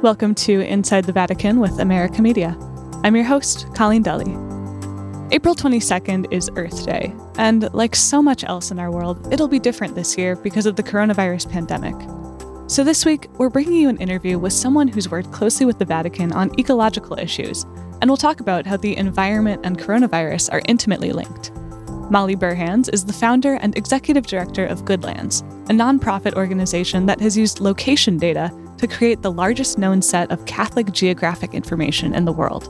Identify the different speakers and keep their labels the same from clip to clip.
Speaker 1: Welcome to Inside the Vatican with America Media. I'm your host, Colleen Dulle. April 22nd is Earth Day, and like so much else in our world, it'll be different this year because of the coronavirus pandemic. So this week, we're bringing you an interview with someone who's worked closely with the Vatican on ecological issues, and we'll talk about how the environment and coronavirus are intimately linked. Molly Burhans is the founder and executive director of Goodlands, a nonprofit organization that has used location data to create the largest known set of Catholic geographic information in the world.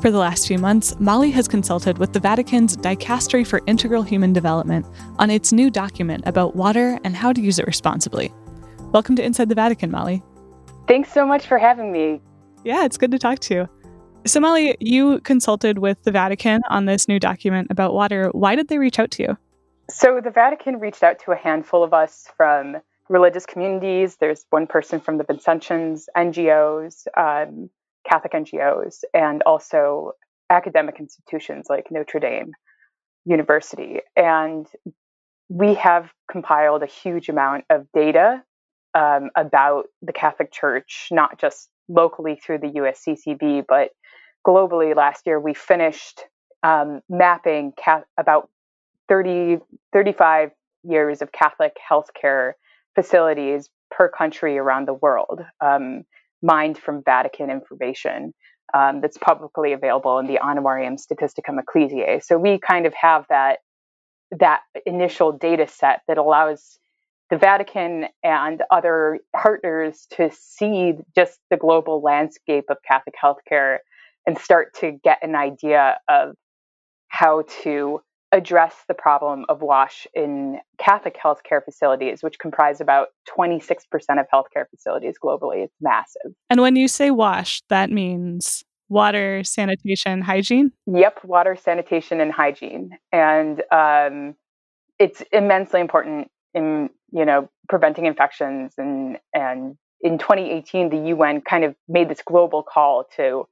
Speaker 1: For the last few months, Molly has consulted with the Vatican's Dicastery for Integral Human Development on its new document about water and how to use it responsibly. Welcome to Inside the Vatican, Molly.
Speaker 2: Thanks so much for having me.
Speaker 1: Yeah, it's good to talk to you. So, Molly, you consulted with the Vatican on this new document about water. Why did they reach out to you?
Speaker 2: So, the Vatican reached out to a handful of us from religious communities. There's one person from the Vincentians, NGOs, um, Catholic NGOs, and also academic institutions like Notre Dame University. And we have compiled a huge amount of data um, about the Catholic Church, not just locally through the USCCB, but globally. Last year, we finished um, mapping ca- about 30, 35 years of Catholic healthcare facilities per country around the world, um, mined from Vatican information um, that's publicly available in the Annuarium Statisticum Ecclesiae. So we kind of have that that initial data set that allows the Vatican and other partners to see just the global landscape of Catholic healthcare and start to get an idea of how to address the problem of WASH in Catholic healthcare facilities, which comprise about 26% of healthcare facilities globally. It's massive.
Speaker 1: And when you say WASH, that means water, sanitation, hygiene?
Speaker 2: Yep, water, sanitation, and hygiene. And um, it's immensely important in you know preventing infections and and in 2018 the UN kind of made this global call to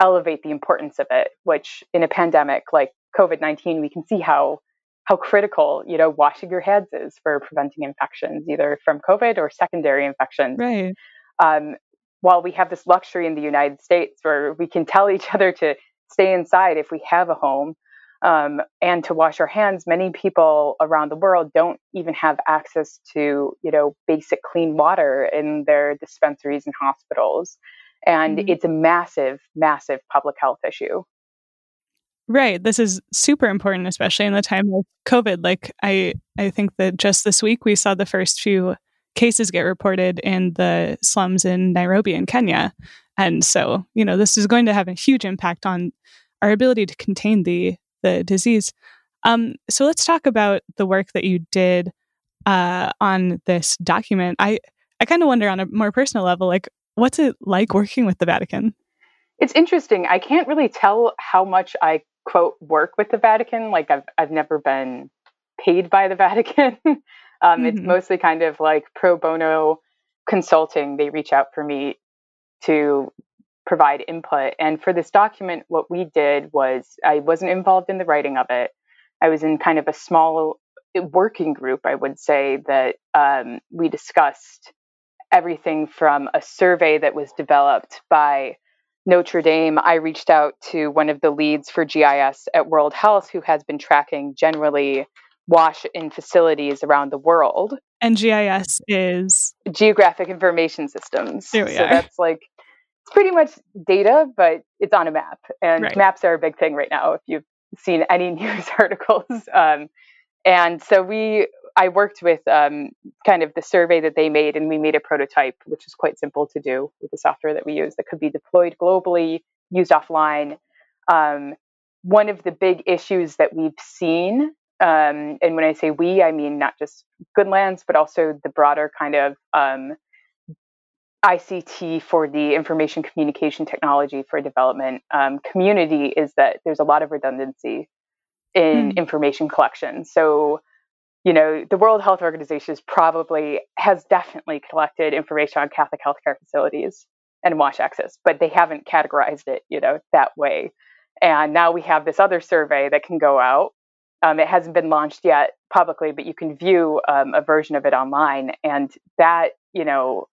Speaker 2: elevate the importance of it which in a pandemic like COVID 19, we can see how how critical you know washing your hands is for preventing infections either from covid or secondary infections.
Speaker 1: Right.
Speaker 2: Um, while we have this luxury in the united states where we can tell each other to stay inside if we have a home um, and to wash our hands many people around the world don't even have access to you know basic clean water in their dispensaries and hospitals. And mm-hmm. it's a massive massive public health issue
Speaker 1: Right. This is super important, especially in the time of COVID. Like I I think that just this week we saw the first few cases get reported in the slums in Nairobi in Kenya. And so, you know, this is going to have a huge impact on our ability to contain the the disease. Um, so let's talk about the work that you did uh, on this document. I I kind of wonder on a more personal level, like what's it like working with the Vatican?
Speaker 2: It's interesting. I can't really tell how much I quote work with the Vatican. Like I've I've never been paid by the Vatican. um, mm-hmm. It's mostly kind of like pro bono consulting. They reach out for me to provide input. And for this document, what we did was I wasn't involved in the writing of it. I was in kind of a small working group, I would say, that um, we discussed everything from a survey that was developed by Notre Dame, I reached out to one of the leads for GIS at World Health who has been tracking generally wash in facilities around the world.
Speaker 1: And GIS is
Speaker 2: Geographic Information Systems.
Speaker 1: There we
Speaker 2: so
Speaker 1: are.
Speaker 2: that's like it's pretty much data, but it's on a map. And
Speaker 1: right.
Speaker 2: maps are a big thing right now if you've seen any news articles. Um, and so we I worked with um, kind of the survey that they made, and we made a prototype, which is quite simple to do with the software that we use that could be deployed globally, used offline. Um, one of the big issues that we've seen, um, and when I say we, I mean not just Goodlands, but also the broader kind of um, ICT for the information communication technology for development um, community, is that there's a lot of redundancy in mm. information collection. So you know, the World Health Organization probably has definitely collected information on Catholic healthcare facilities and wash access, but they haven't categorized it, you know, that way. And now we have this other survey that can go out. Um, it hasn't been launched yet publicly, but you can view um, a version of it online, and that, you know,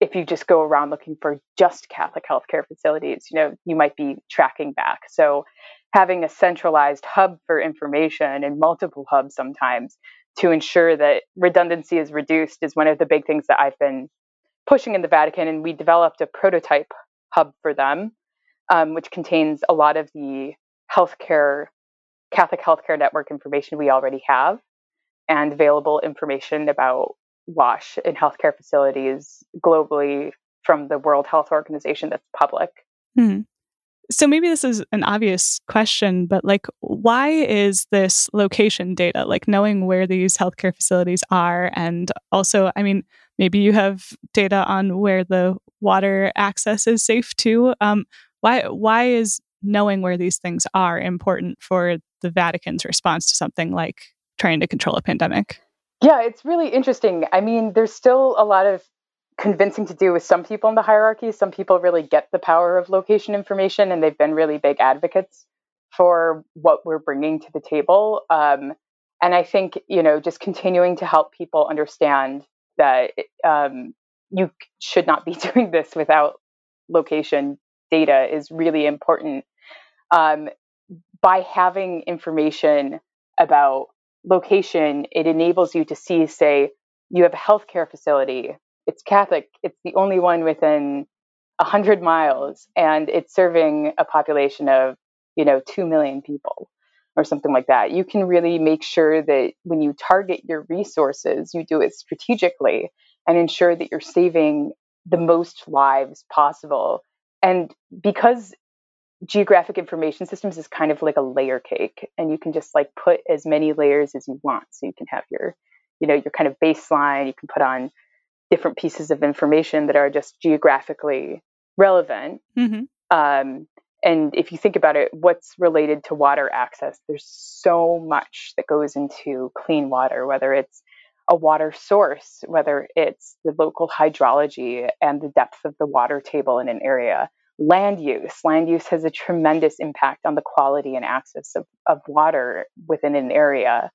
Speaker 2: if you just go around looking for just Catholic healthcare facilities, you know, you might be tracking back. So having a centralized hub for information and multiple hubs sometimes to ensure that redundancy is reduced is one of the big things that I've been pushing in the Vatican. And we developed a prototype hub for them, um, which contains a lot of the healthcare, Catholic healthcare network information we already have and available information about WASH in healthcare facilities globally from the World Health Organization that's public.
Speaker 1: Hmm. So maybe this is an obvious question, but like, why is this location data, like knowing where these healthcare facilities are? And also, I mean, maybe you have data on where the water access is safe too. Um, why, why is knowing where these things are important for the Vatican's response to something like trying to control a pandemic?
Speaker 2: Yeah, it's really interesting. I mean, there's still a lot of convincing to do with some people in the hierarchy. Some people really get the power of location information and they've been really big advocates for what we're bringing to the table. Um, and I think, you know, just continuing to help people understand that um, you should not be doing this without location data is really important. Um, by having information about location, it enables you to see, say, you have a healthcare facility. It's Catholic. It's the only one within 100 miles, and it's serving a population of, you know, 2 million people or something like that. You can really make sure that when you target your resources, you do it strategically and ensure that you're saving the most lives possible. And because geographic information systems is kind of like a layer cake and you can just like put as many layers as you want so you can have your you know your kind of baseline you can put on different pieces of information that are just geographically relevant mm-hmm. um, and if you think about it what's related to water access there's so much that goes into clean water whether it's a water source whether it's the local hydrology and the depth of the water table in an area land use. Land use has a tremendous impact on the quality and access of, of water within an area.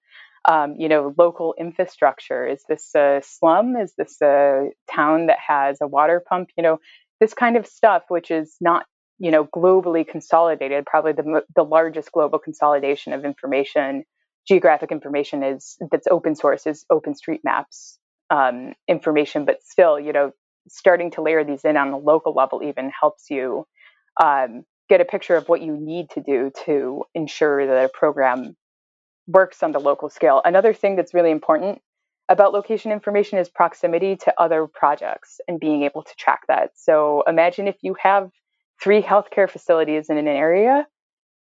Speaker 2: Um, you know, local infrastructure. Is this a slum? Is this a town that has a water pump? You know, this kind of stuff, which is not, you know, globally consolidated, probably the, the largest global consolidation of information, geographic information is that's open source is OpenStreetMaps um, information, but still, you know, starting to layer these in on the local level even helps you um, get a picture of what you need to do to ensure that a program works on the local scale. Another thing that's really important about location information is proximity to other projects and being able to track that. So imagine if you have three healthcare facilities in an area,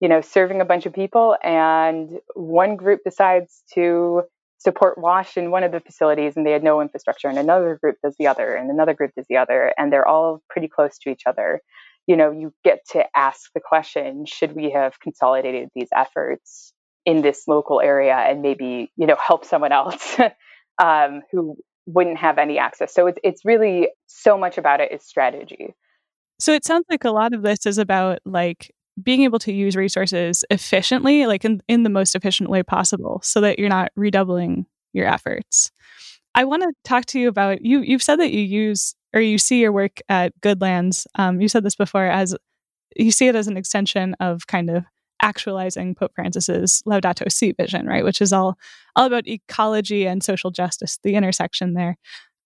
Speaker 2: you know, serving a bunch of people, and one group decides to support WASH in one of the facilities and they had no infrastructure, and another group does the other, and another group does the other, and they're all pretty close to each other. You know, you get to ask the question should we have consolidated these efforts in this local area and maybe, you know, help someone else um, who wouldn't have any access? So it's, it's really so much about it is strategy.
Speaker 1: So it sounds like a lot of this is about like being able to use resources efficiently, like in, in the most efficient way possible, so that you're not redoubling your efforts. I want to talk to you about you. You've said that you use or you see your work at Goodlands. Um, you said this before as you see it as an extension of kind of actualizing Pope Francis's Laudato Si vision, right? Which is all all about ecology and social justice, the intersection there.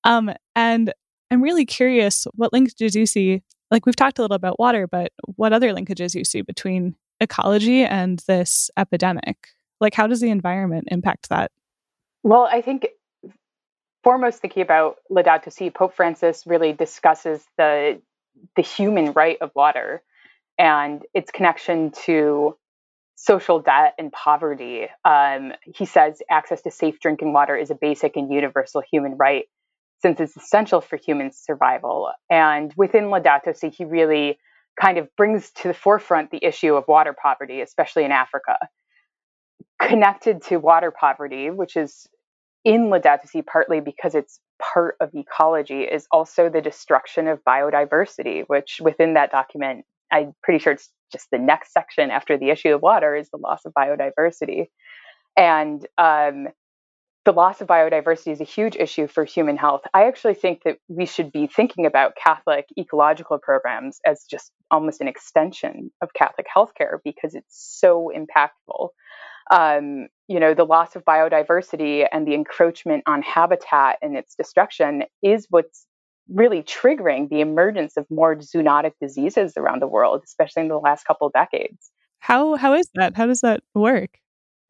Speaker 1: Um, and I'm really curious, what linkages you see like we've talked a little about water, but what other linkages you see between ecology and this epidemic? Like, how does the environment impact that?
Speaker 2: Well, I think foremost thinking about Laudato Si, Pope Francis really discusses the the human right of water and its connection to social debt and poverty. Um, he says access to safe drinking water is a basic and universal human right since it's essential for human survival. And within Laudato Si, he really kind of brings to the forefront the issue of water poverty, especially in Africa. Connected to water poverty, which is in Laudato Si partly because it's part of ecology, is also the destruction of biodiversity, which within that document, I'm pretty sure it's just the next section after the issue of water is the loss of biodiversity. And um, the loss of biodiversity is a huge issue for human health. I actually think that we should be thinking about Catholic ecological programs as just almost an extension of Catholic healthcare because it's so impactful. Um, you know, the loss of biodiversity and the encroachment on habitat and its destruction is what's really triggering the emergence of more zoonotic diseases around the world, especially in the last couple of decades.
Speaker 1: How how is that? How does that work?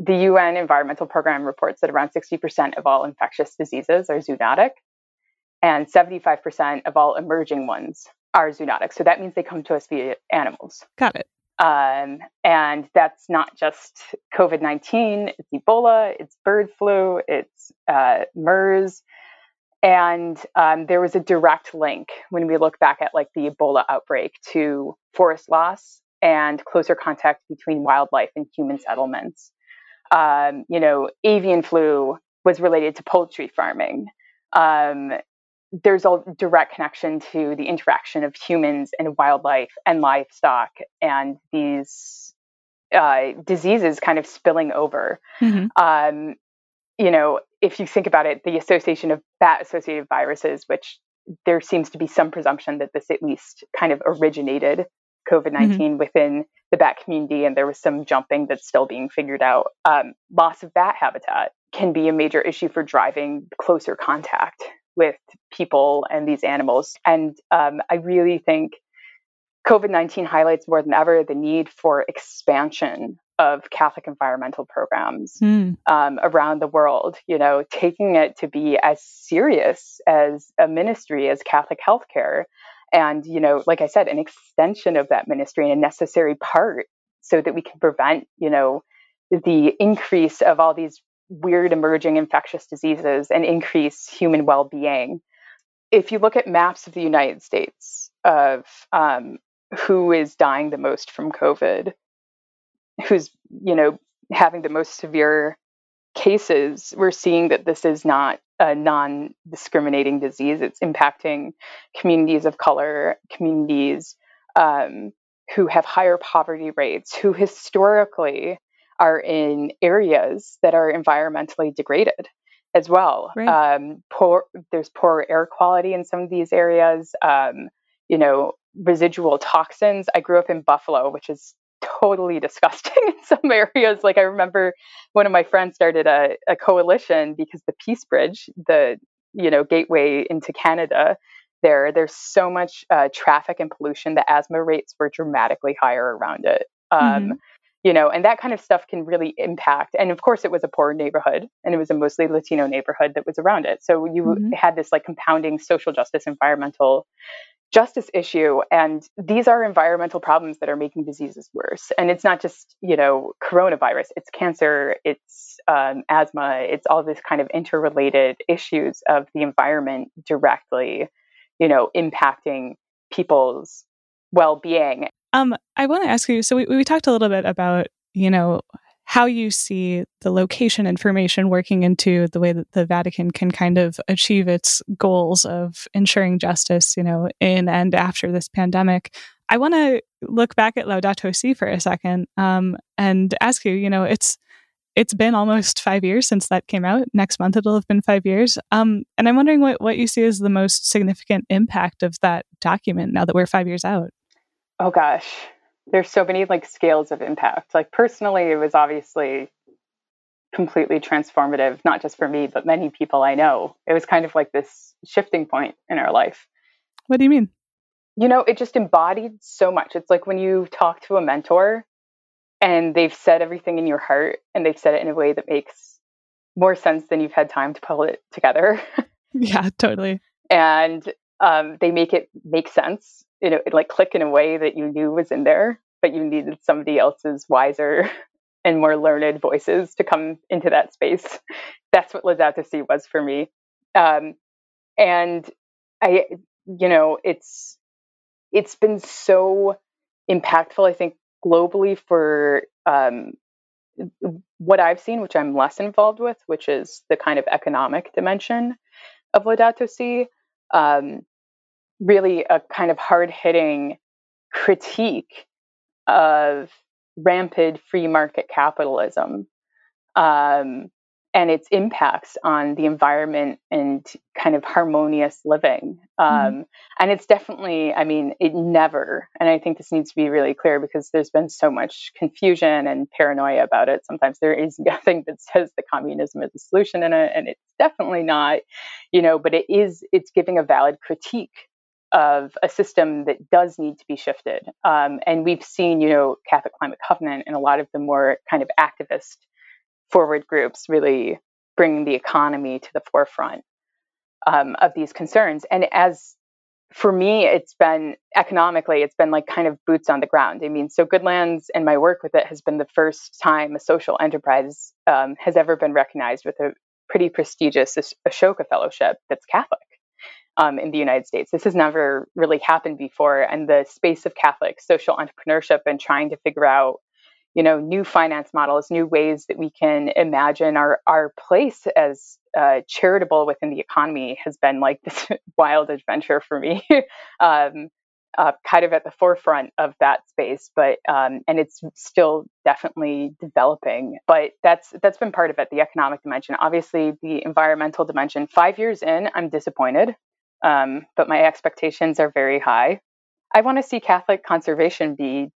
Speaker 2: The UN Environmental Program reports that around 60% of all infectious diseases are zoonotic, and 75% of all emerging ones are zoonotic. So that means they come to us via animals.
Speaker 1: Got it.
Speaker 2: Um, and that's not just COVID 19, it's Ebola, it's bird flu, it's uh, MERS. And um, there was a direct link when we look back at like the Ebola outbreak to forest loss and closer contact between wildlife and human settlements um, you know, avian flu was related to poultry farming. Um, there's a direct connection to the interaction of humans and wildlife and livestock and these uh, diseases kind of spilling over. Mm-hmm. Um, you know, if you think about it, the association of bat associated viruses, which there seems to be some presumption that this at least kind of originated COVID 19 mm-hmm. within the bat community, and there was some jumping that's still being figured out. Um, loss of bat habitat can be a major issue for driving closer contact with people and these animals. And um, I really think COVID 19 highlights more than ever the need for expansion of Catholic environmental programs mm. um, around the world, you know, taking it to be as serious as a ministry as Catholic healthcare and you know like i said an extension of that ministry and a necessary part so that we can prevent you know the increase of all these weird emerging infectious diseases and increase human well-being if you look at maps of the united states of um, who is dying the most from covid who's you know having the most severe cases we're seeing that this is not a non discriminating disease. It's impacting communities of color, communities um, who have higher poverty rates, who historically are in areas that are environmentally degraded as well. Right. Um, poor, there's poor air quality in some of these areas. Um, you know, residual toxins. I grew up in Buffalo, which is totally disgusting in some areas. Like I remember one of my friends started a, a coalition because the Peace Bridge, the you know gateway into Canada, there there's so much uh, traffic and pollution. The asthma rates were dramatically higher around it. Um, mm-hmm. You know, and that kind of stuff can really impact. And of course, it was a poor neighborhood, and it was a mostly Latino neighborhood that was around it. So you mm-hmm. had this like compounding social justice, environmental justice issue and these are environmental problems that are making diseases worse. And it's not just you know coronavirus it's cancer it's um, asthma it's all this kind of interrelated issues of the environment directly you know impacting people's well-being.
Speaker 1: Um i want to ask you so we, we talked a little bit about you know how you see the location information working into the way that the Vatican can kind of achieve its goals of ensuring justice, you know, in and after this pandemic. I want to look back at Laudato Si for a second um, and ask you, you know, it's it's been almost five years since that came out. Next month it'll have been five years. Um, and I'm wondering what, what you see as the most significant impact of that document now that we're five years out.
Speaker 2: Oh gosh there's so many like scales of impact. Like personally, it was obviously completely transformative, not just for me, but many people I know. It was kind of like this shifting point in our life.
Speaker 1: What do you mean?
Speaker 2: You know, it just embodied so much. It's like when you talk to a mentor and they've said everything in your heart and they've said it in a way that makes more sense than you've had time to pull it together.
Speaker 1: yeah, totally.
Speaker 2: And um, they make it make sense you know, it like click in a way that you knew was in there, but you needed somebody else's wiser and more learned voices to come into that space. That's what Laudato Si was for me. Um, and I, you know, it's it's been so impactful. I think globally for um, what I've seen, which I'm less involved with, which is the kind of economic dimension of Laudato Si. Um, really a kind of hard hitting critique of rampant free market capitalism um, and its impacts on the environment and kind of harmonious living. Mm-hmm. Um, and it's definitely, I mean, it never, and I think this needs to be really clear because there's been so much confusion and paranoia about it. Sometimes there is nothing that says that communism is the solution in it, and it's definitely not, you know, but it is, it's giving a valid critique of a system that does need to be shifted. Um, and we've seen, you know, Catholic Climate Covenant and a lot of the more kind of activist forward groups really bringing the economy to the forefront um, of these concerns. And as for me, it's been economically, it's been like kind of boots on the ground. I mean, so Goodlands and my work with it has been the first time a social enterprise um, has ever been recognized with a pretty prestigious Ashoka Fellowship that's Catholic. Um, in the United States. This has never really happened before. And the space of Catholic social entrepreneurship and trying to figure out you know new finance models new ways that we can imagine our our place as uh, charitable within the economy has been like this wild adventure for me um, uh, kind of at the forefront of that space but um, and it's still definitely developing but that's that's been part of it the economic dimension obviously the environmental dimension five years in i'm disappointed um, but my expectations are very high i want to see catholic conservation be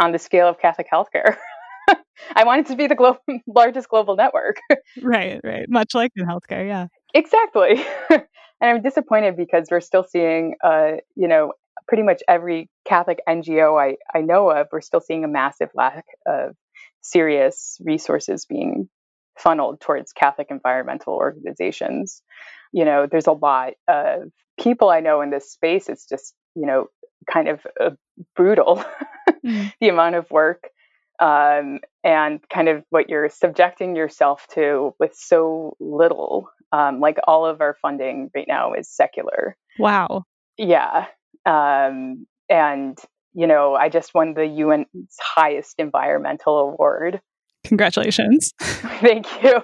Speaker 2: on the scale of Catholic healthcare. I want it to be the glo- largest global network.
Speaker 1: right, right. Much like in healthcare, yeah.
Speaker 2: Exactly. and I'm disappointed because we're still seeing, uh, you know, pretty much every Catholic NGO I, I know of, we're still seeing a massive lack of serious resources being funneled towards Catholic environmental organizations. You know, there's a lot of people I know in this space. It's just, you know, kind of uh, brutal mm. the amount of work um, and kind of what you're subjecting yourself to with so little. Um, like all of our funding right now is secular.
Speaker 1: Wow.
Speaker 2: Yeah. Um, and, you know, I just won the UN's highest environmental award.
Speaker 1: Congratulations.
Speaker 2: Thank you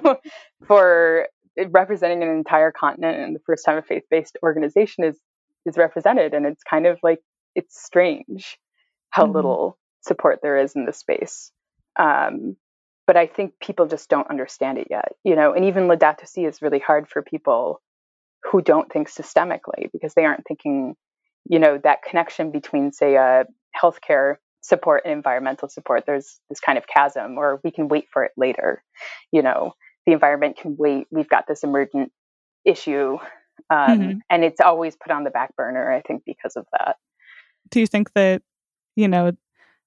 Speaker 2: for representing an entire continent and the first time a faith-based organization is is represented and it's kind of like it's strange how mm-hmm. little support there is in the space. Um, but I think people just don't understand it yet, you know. And even Laudato Si is really hard for people who don't think systemically because they aren't thinking, you know, that connection between, say, a healthcare support and environmental support. There's this kind of chasm, or we can wait for it later. You know, the environment can wait. We've got this emergent issue, um, mm-hmm. and it's always put on the back burner. I think because of that.
Speaker 1: Do you think that you know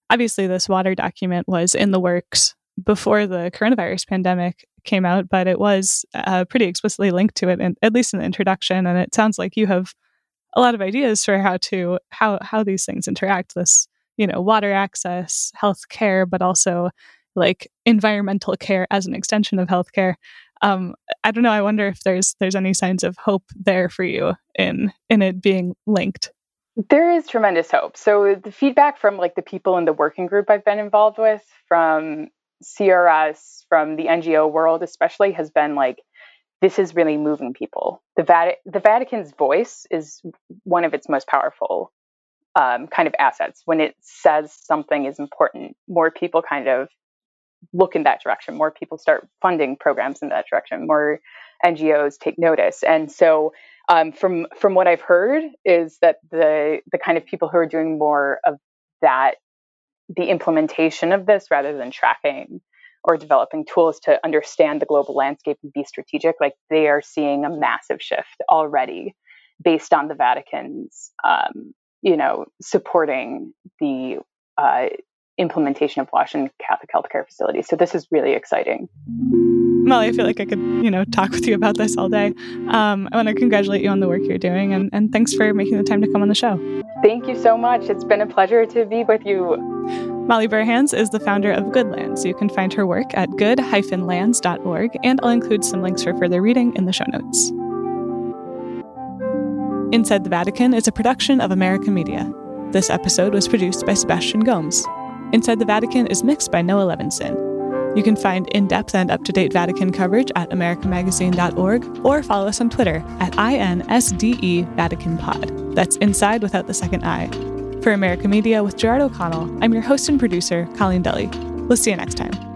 Speaker 1: obviously this water document was in the works before the coronavirus pandemic came out, but it was uh, pretty explicitly linked to it, in, at least in the introduction. And it sounds like you have a lot of ideas for how to how how these things interact. This you know water access, health care, but also like environmental care as an extension of healthcare. Um, I don't know. I wonder if there's there's any signs of hope there for you in in it being linked.
Speaker 2: There is tremendous hope. So the feedback from like the people in the working group I've been involved with, from CRS, from the NGO world especially, has been like this is really moving people. The, the Vatican's voice is one of its most powerful um, kind of assets. When it says something is important, more people kind of look in that direction. More people start funding programs in that direction. More NGOs take notice, and so um, from from what I've heard is that the the kind of people who are doing more of that, the implementation of this rather than tracking or developing tools to understand the global landscape and be strategic, like they are seeing a massive shift already based on the Vatican's, um, you know, supporting the uh, implementation of WASH in Catholic healthcare facilities. So this is really exciting.
Speaker 1: Molly, I feel like I could, you know, talk with you about this all day. Um, I want to congratulate you on the work you're doing, and, and thanks for making the time to come on the show.
Speaker 2: Thank you so much. It's been a pleasure to be with you.
Speaker 1: Molly Burhans is the founder of Goodlands. You can find her work at good-lands.org, and I'll include some links for further reading in the show notes. Inside the Vatican is a production of America Media. This episode was produced by Sebastian Gomes. Inside the Vatican is mixed by Noah Levinson. You can find in depth and up to date Vatican coverage at americamagazine.org or follow us on Twitter at INSDE Vatican Pod. That's inside without the second I. For America Media with Gerard O'Connell, I'm your host and producer, Colleen Dulle. We'll see you next time.